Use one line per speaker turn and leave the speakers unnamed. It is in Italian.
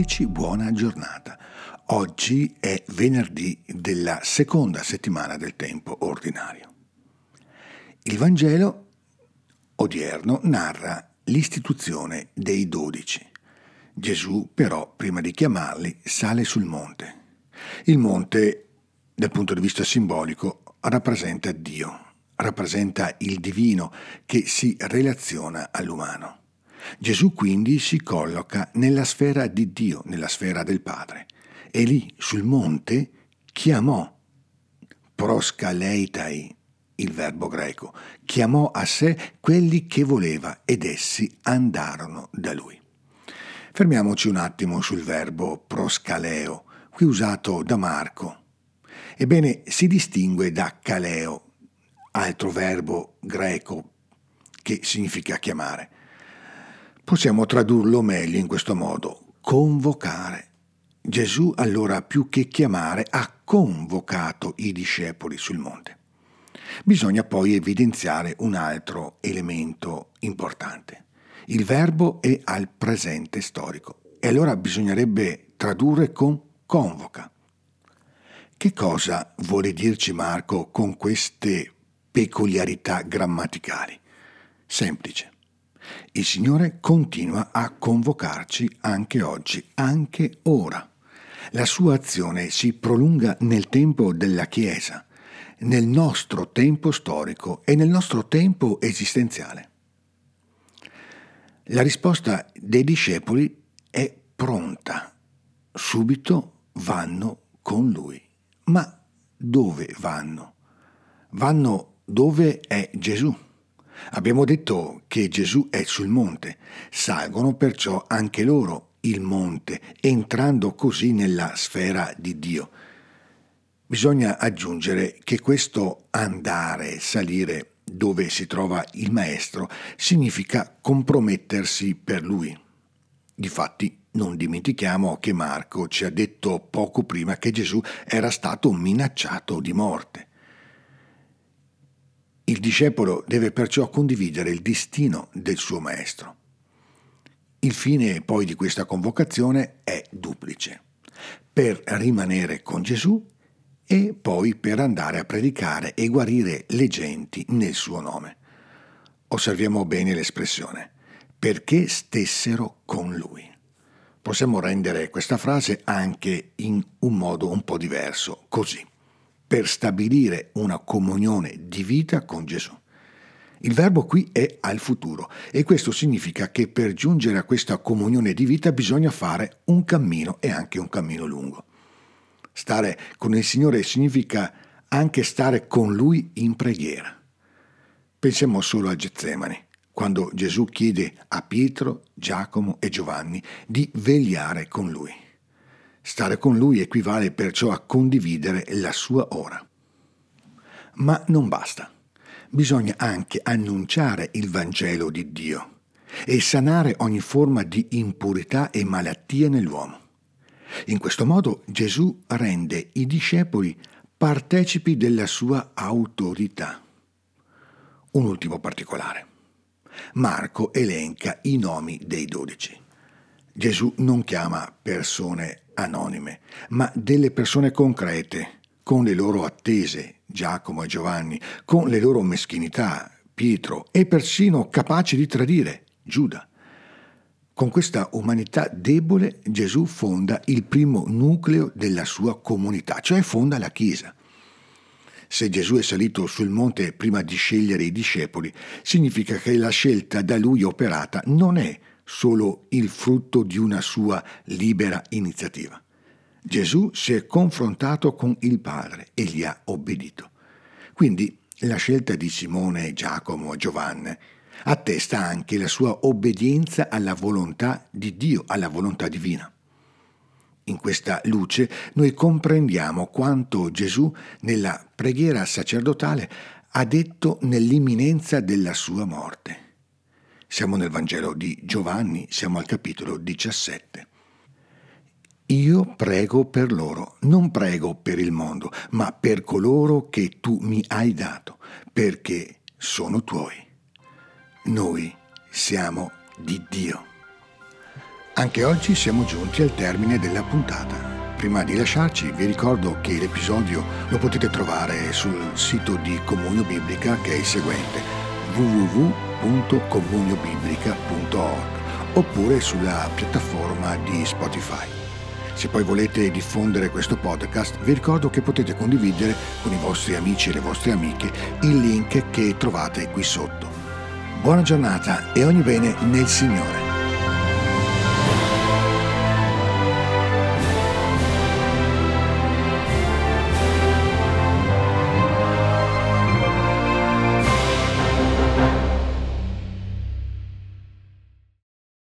ascoltatrici, buona giornata. Oggi è venerdì della seconda settimana del tempo ordinario. Il Vangelo odierno narra l'istituzione dei dodici. Gesù però, prima di chiamarli, sale sul monte. Il monte, dal punto di vista simbolico, rappresenta Dio, rappresenta il divino che si relaziona all'umano. Gesù quindi si colloca nella sfera di Dio, nella sfera del Padre, e lì sul monte chiamò proscaleitai, il verbo greco, chiamò a sé quelli che voleva ed essi andarono da lui. Fermiamoci un attimo sul verbo proscaleo, qui usato da Marco. Ebbene, si distingue da caleo, altro verbo greco che significa chiamare. Possiamo tradurlo meglio in questo modo, convocare. Gesù allora più che chiamare ha convocato i discepoli sul monte. Bisogna poi evidenziare un altro elemento importante. Il verbo è al presente storico e allora bisognerebbe tradurre con convoca. Che cosa vuole dirci Marco con queste peculiarità grammaticali? Semplice. Il Signore continua a convocarci anche oggi, anche ora. La sua azione si prolunga nel tempo della Chiesa, nel nostro tempo storico e nel nostro tempo esistenziale. La risposta dei discepoli è pronta. Subito vanno con lui. Ma dove vanno? Vanno dove è Gesù. Abbiamo detto che Gesù è sul monte, salgono perciò anche loro il monte, entrando così nella sfera di Dio. Bisogna aggiungere che questo andare, salire dove si trova il Maestro, significa compromettersi per lui. Difatti, non dimentichiamo che Marco ci ha detto poco prima che Gesù era stato minacciato di morte. Il discepolo deve perciò condividere il destino del suo maestro. Il fine poi di questa convocazione è duplice, per rimanere con Gesù e poi per andare a predicare e guarire le genti nel suo nome. Osserviamo bene l'espressione, perché stessero con lui. Possiamo rendere questa frase anche in un modo un po' diverso, così per stabilire una comunione di vita con Gesù. Il verbo qui è al futuro e questo significa che per giungere a questa comunione di vita bisogna fare un cammino e anche un cammino lungo. Stare con il Signore significa anche stare con Lui in preghiera. Pensiamo solo a Getsemani, quando Gesù chiede a Pietro, Giacomo e Giovanni di vegliare con Lui. Stare con lui equivale perciò a condividere la sua ora. Ma non basta. Bisogna anche annunciare il Vangelo di Dio e sanare ogni forma di impurità e malattia nell'uomo. In questo modo Gesù rende i discepoli partecipi della sua autorità. Un ultimo particolare. Marco elenca i nomi dei dodici. Gesù non chiama persone anonime, ma delle persone concrete, con le loro attese, Giacomo e Giovanni, con le loro meschinità, Pietro, e persino capaci di tradire, Giuda. Con questa umanità debole Gesù fonda il primo nucleo della sua comunità, cioè fonda la Chiesa. Se Gesù è salito sul monte prima di scegliere i discepoli, significa che la scelta da lui operata non è solo il frutto di una sua libera iniziativa. Gesù si è confrontato con il Padre e gli ha obbedito. Quindi la scelta di Simone, Giacomo e Giovanni attesta anche la sua obbedienza alla volontà di Dio, alla volontà divina. In questa luce noi comprendiamo quanto Gesù nella preghiera sacerdotale ha detto nell'imminenza della sua morte. Siamo nel Vangelo di Giovanni, siamo al capitolo 17. Io prego per loro, non prego per il mondo, ma per coloro che tu mi hai dato, perché sono tuoi. Noi siamo di Dio. Anche oggi siamo giunti al termine della puntata. Prima di lasciarci vi ricordo che l'episodio lo potete trovare sul sito di Comunio Biblica che è il seguente www.comuniobiblica.org oppure sulla piattaforma di Spotify. Se poi volete diffondere questo podcast, vi ricordo che potete condividere con i vostri amici e le vostre amiche il link che trovate qui sotto. Buona giornata e ogni bene nel Signore.